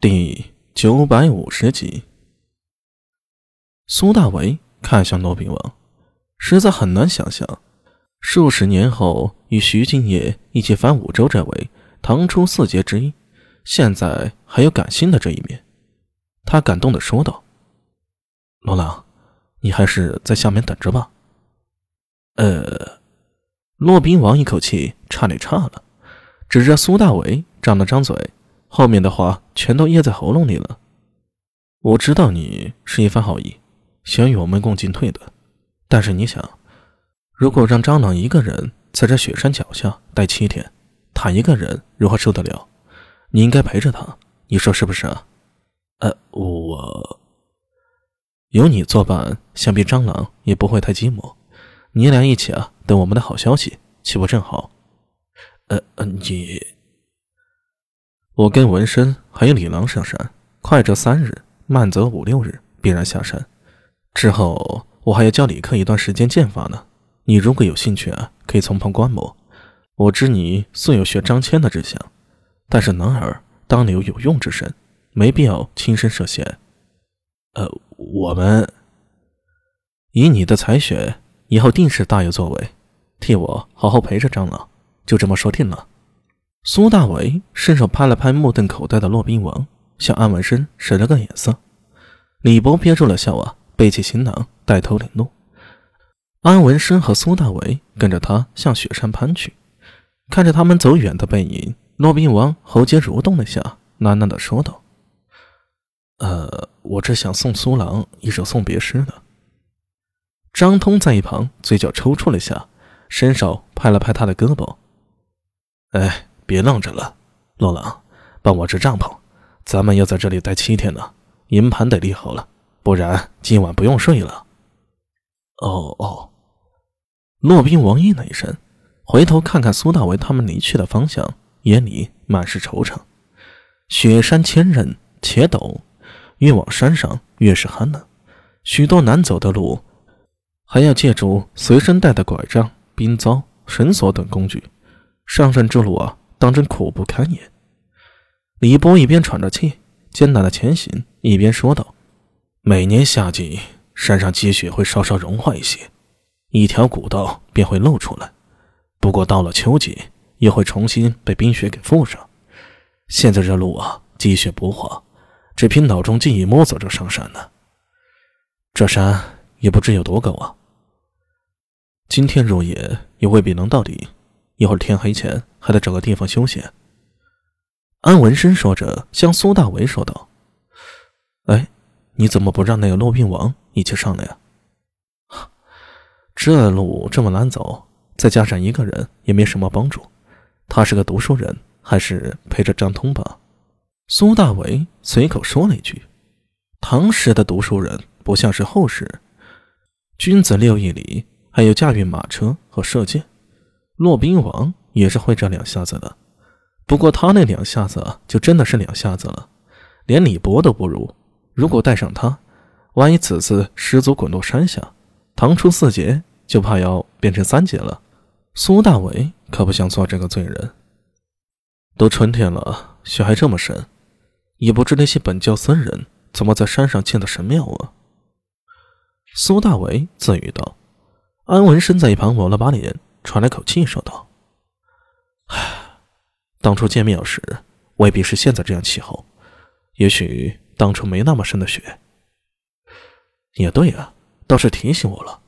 第九百五十集，苏大为看向骆宾王，实在很难想象，数十年后与徐敬业一起反五州这位唐初四杰之一，现在还有感性的这一面。他感动的说道：“罗郎，你还是在下面等着吧。”呃，骆宾王一口气差点岔了，指着苏大为张了张嘴。后面的话全都噎在喉咙里了。我知道你是一番好意，想与我们共进退的。但是你想，如果让张朗一个人在这雪山脚下待七天，他一个人如何受得了？你应该陪着他，你说是不是啊？呃，我有你作伴，想必张朗也不会太寂寞。你俩一起啊，等我们的好消息，岂不正好？呃呃，你。我跟文生还有李郎上山，快则三日，慢则五六日，必然下山。之后我还要教李克一段时间剑法呢。你如果有兴趣啊，可以从旁观摩。我知你素有学张骞的志向，但是男儿当留有用之身，没必要亲身涉险。呃，我们以你的才学，以后定是大有作为。替我好好陪着张老，就这么说定了。苏大为伸手拍了拍目瞪口呆的骆宾王，向安文生使了个眼色。李博憋住了笑啊，背起行囊，带头领路。安文生和苏大为跟着他向雪山攀去。看着他们走远的背影，骆宾王喉结蠕动了下，喃喃地说道：“呃，我只想送苏郎一首送别诗呢。”张通在一旁嘴角抽搐了下，伸手拍了拍他的胳膊：“哎。”别愣着了，洛朗，帮我支帐篷，咱们要在这里待七天呢。营盘得立好了，不然今晚不用睡了。哦哦，骆宾王应了一声，回头看看苏大为他们离去的方向，眼里满是惆怅。雪山千仞且陡，越往山上越是寒冷，许多难走的路，还要借助随身带的拐杖、冰糟、绳索等工具。上山之路啊！当真苦不堪言。李波一边喘着气，艰难的前行，一边说道：“每年夏季，山上积雪会稍稍融化一些，一条古道便会露出来。不过到了秋季，又会重新被冰雪给覆上。现在这路啊，积雪不化，只凭脑中记忆摸索着上山呢。这山也不知有多高啊。今天入夜也未必能到底。”一会儿天黑前还得找个地方休息。安文生说着，向苏大为说道：“哎，你怎么不让那个骆宾王一起上来呀？这路这么难走，再加上一个人也没什么帮助。他是个读书人，还是陪着张通吧。”苏大为随口说了一句：“唐时的读书人不像是后世，君子六艺里还有驾驭马车和射箭。”骆宾王也是会这两下子的，不过他那两下子就真的是两下子了，连李博都不如。如果带上他，万一此次失足滚落山下，唐初四杰就怕要变成三杰了。苏大伟可不想做这个罪人。都春天了，雪还这么深，也不知那些本教僧人怎么在山上建的神庙啊？苏大伟自语道。安文生在一旁抹了把脸。喘了口气，说道：“唉，当初见面时未必是现在这样气候，也许当初没那么深的雪。也对啊，倒是提醒我了。